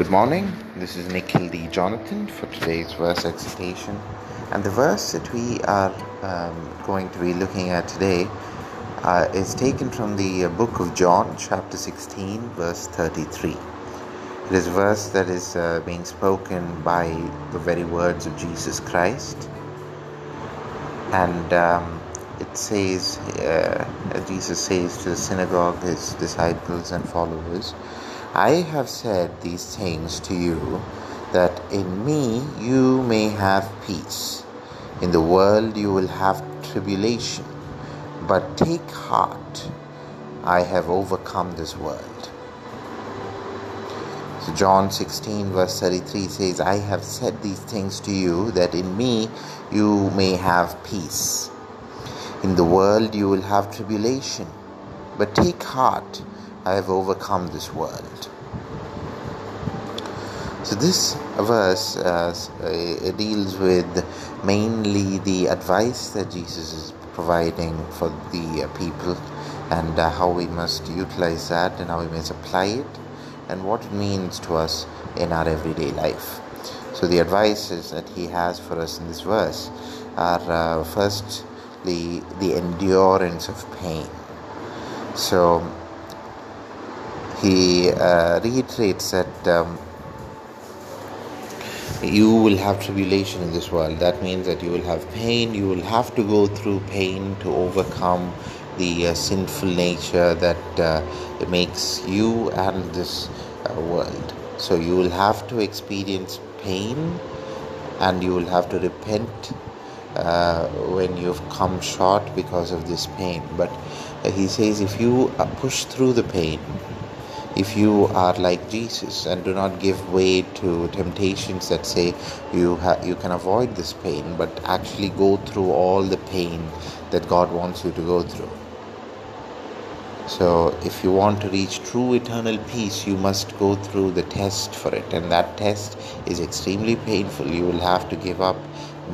Good morning. This is Nikhil D. Jonathan for today's verse excitation. And the verse that we are um, going to be looking at today uh, is taken from the uh, book of John, chapter 16, verse 33. It is a verse that is uh, being spoken by the very words of Jesus Christ. And um, it says, uh, Jesus says to the synagogue, his disciples and followers, I have said these things to you that in me you may have peace. In the world you will have tribulation, but take heart, I have overcome this world. So, John 16, verse 33 says, I have said these things to you that in me you may have peace. In the world you will have tribulation, but take heart, I have overcome this world. So, this verse uh, uh, deals with mainly the advice that Jesus is providing for the people and uh, how we must utilize that and how we must apply it and what it means to us in our everyday life. So, the advices that he has for us in this verse are uh, firstly the endurance of pain. So, he uh, reiterates that um, you will have tribulation in this world. That means that you will have pain, you will have to go through pain to overcome the uh, sinful nature that uh, makes you and this uh, world. So you will have to experience pain and you will have to repent uh, when you've come short because of this pain. But uh, he says if you uh, push through the pain, if you are like Jesus and do not give way to temptations that say you ha- you can avoid this pain, but actually go through all the pain that God wants you to go through. So, if you want to reach true eternal peace, you must go through the test for it, and that test is extremely painful. You will have to give up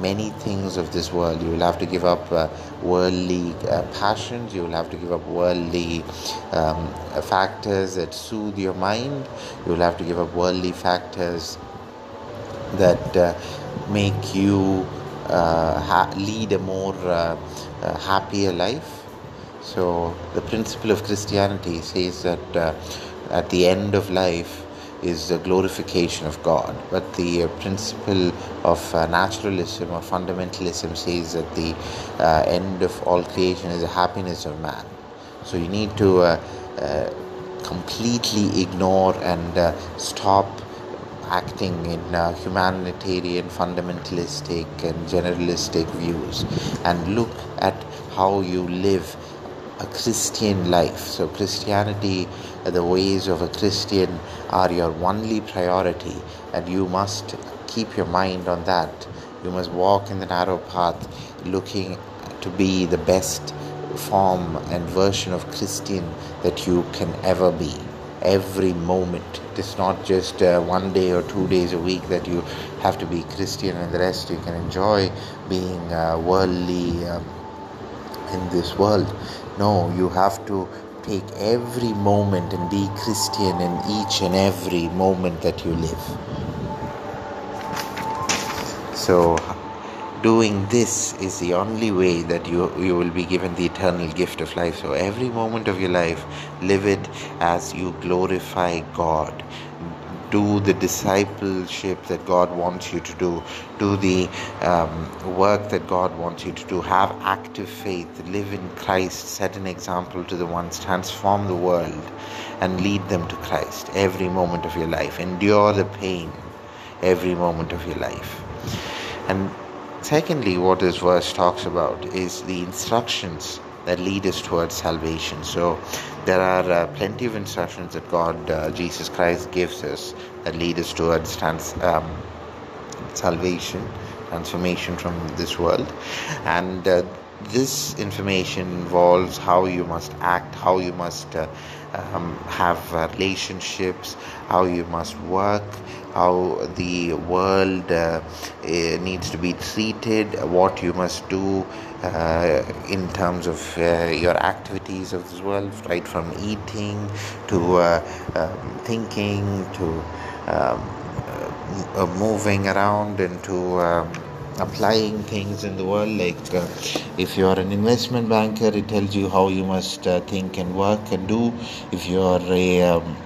many things of this world. You will have to give up uh, worldly uh, passions, you will have to give up worldly um, factors that soothe your mind, you will have to give up worldly factors that uh, make you uh, ha- lead a more uh, uh, happier life. So, the principle of Christianity says that at the end of life, is the glorification of God. But the uh, principle of uh, naturalism or fundamentalism says that the uh, end of all creation is the happiness of man. So you need to uh, uh, completely ignore and uh, stop acting in humanitarian, fundamentalistic, and generalistic views and look at how you live a Christian life. So, Christianity, the ways of a Christian are your only priority, and you must keep your mind on that. You must walk in the narrow path, looking to be the best form and version of Christian that you can ever be. Every moment. It's not just uh, one day or two days a week that you have to be Christian, and the rest you can enjoy being uh, worldly. Um, in this world. No, you have to take every moment and be Christian in each and every moment that you live. So, doing this is the only way that you, you will be given the eternal gift of life. So, every moment of your life, live it as you glorify God do the discipleship that God wants you to do, do the um, work that God wants you to do, have active faith, live in Christ, set an example to the ones, transform the world, and lead them to Christ every moment of your life. Endure the pain every moment of your life. And secondly, what this verse talks about is the instructions that lead us towards salvation. So there are uh, plenty of instructions that God, uh, Jesus Christ, gives us that lead us towards trans, um, salvation, transformation from this world, and uh, this information involves how you must act, how you must uh, um, have uh, relationships, how you must work, how the world uh, eh, needs to be treated, what you must do uh, in terms of uh, your activities of this world, right from eating to uh, um, thinking to um, uh, moving around into um, applying things in the world like uh, if you are an investment banker it tells you how you must uh, think and work and do if you are a um,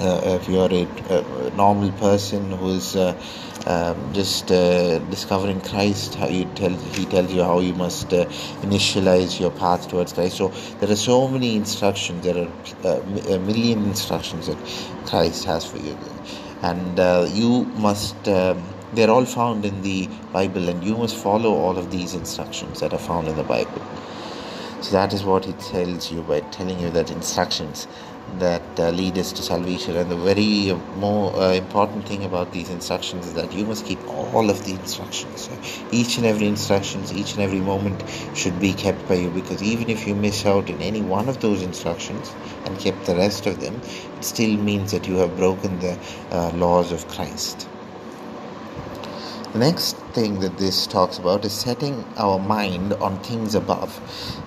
uh, if you are a, a, normal person who's uh, um, just uh, discovering Christ, how you tell he tells you how you must uh, initialize your path towards Christ. So there are so many instructions. There are uh, a million instructions that Christ has for you, and uh, you must. Um, they're all found in the Bible, and you must follow all of these instructions that are found in the Bible. So that is what he tells you by telling you that instructions that uh, lead us to salvation. And the very more uh, important thing about these instructions is that you must keep all of the instructions. Each and every instructions, each and every moment should be kept by you because even if you miss out in any one of those instructions and kept the rest of them, it still means that you have broken the uh, laws of Christ. The next thing that this talks about is setting our mind on things above,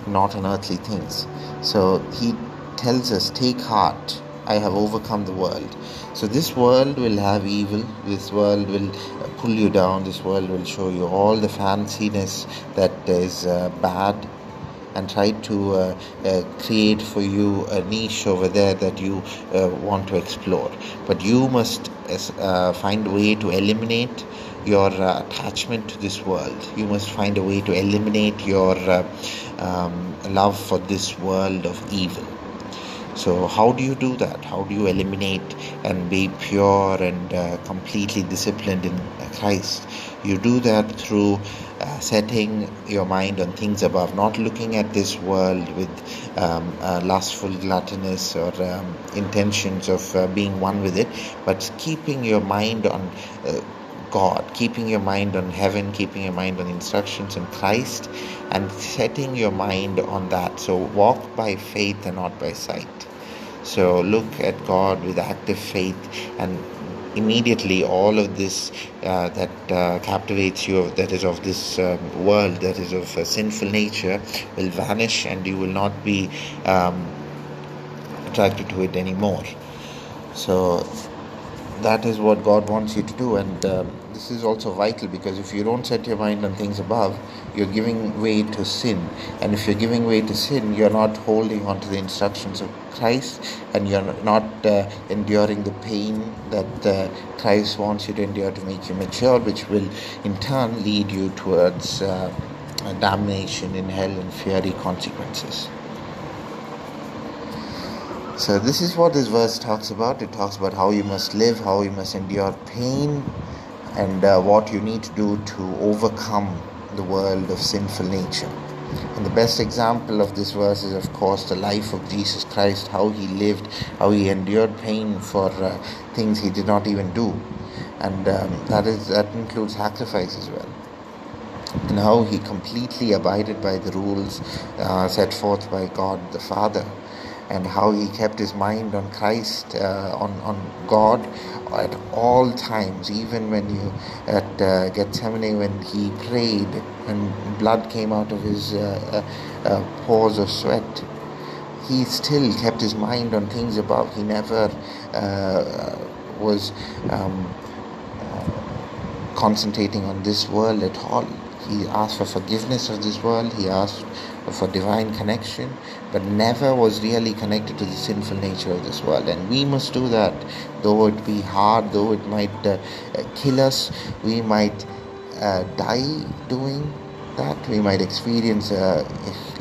not on earthly things. So he tells us, Take heart, I have overcome the world. So this world will have evil, this world will pull you down, this world will show you all the fanciness that is uh, bad and try to uh, uh, create for you a niche over there that you uh, want to explore. But you must uh, find a way to eliminate your uh, attachment to this world. You must find a way to eliminate your uh, um, love for this world of evil. So, how do you do that? How do you eliminate and be pure and uh, completely disciplined in Christ? You do that through uh, setting your mind on things above, not looking at this world with um, uh, lustful, gluttonous, or um, intentions of uh, being one with it, but keeping your mind on God, keeping your mind on heaven, keeping your mind on instructions in Christ, and setting your mind on that. So walk by faith and not by sight. So look at God with active faith, and immediately all of this uh, that uh, captivates you, that is of this um, world, that is of a sinful nature, will vanish, and you will not be um, attracted to it anymore. So that is what God wants you to do, and um, this is also vital because if you don't set your mind on things above, you're giving way to sin, and if you're giving way to sin, you're not holding on to the instructions of Christ, and you're not uh, enduring the pain that uh, Christ wants you to endure to make you mature, which will in turn lead you towards uh, damnation in hell and fiery consequences. So, this is what this verse talks about. It talks about how you must live, how you must endure pain, and uh, what you need to do to overcome the world of sinful nature. And the best example of this verse is, of course, the life of Jesus Christ, how he lived, how he endured pain for uh, things he did not even do. And um, that, is, that includes sacrifice as well. And how he completely abided by the rules uh, set forth by God the Father and how he kept his mind on Christ, uh, on, on God at all times, even when you at uh, Gethsemane, when he prayed and blood came out of his uh, uh, uh pores of sweat. He still kept his mind on things above. He never uh, was um, concentrating on this world at all. He asked for forgiveness of this world. He asked for divine connection, but never was really connected to the sinful nature of this world. And we must do that, though it be hard, though it might uh, kill us, we might uh, die doing that. We might experience a,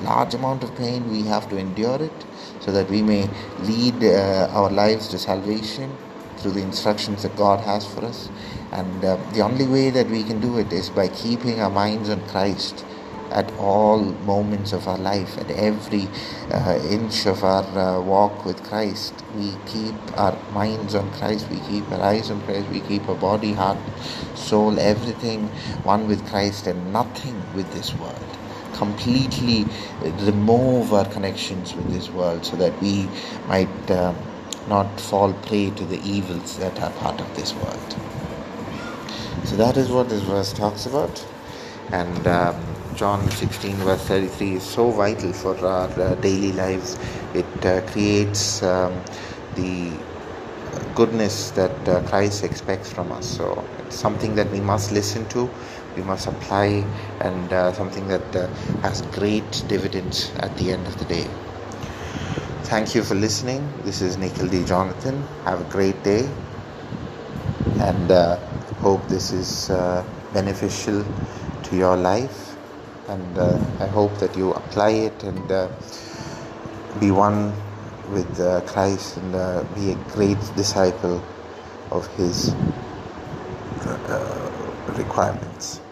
large amount of pain. We have to endure it so that we may lead uh, our lives to salvation through the instructions that God has for us. And uh, the only way that we can do it is by keeping our minds on Christ at all moments of our life, at every uh, inch of our uh, walk with Christ. We keep our minds on Christ, we keep our eyes on Christ, we keep our body, heart, soul, everything one with Christ and nothing with this world. Completely remove our connections with this world so that we might um, not fall prey to the evils that are part of this world. So that is what this verse talks about. And um, John 16, verse 33 is so vital for our uh, daily lives. It uh, creates um, the goodness that uh, Christ expects from us. So it's something that we must listen to, we must apply, and uh, something that uh, has great dividends at the end of the day. Thank you for listening. This is Nikhil D. Jonathan. Have a great day, and uh, hope this is uh, beneficial to your life. And uh, I hope that you apply it and be one with uh, Christ and uh, be a great disciple of His uh, requirements.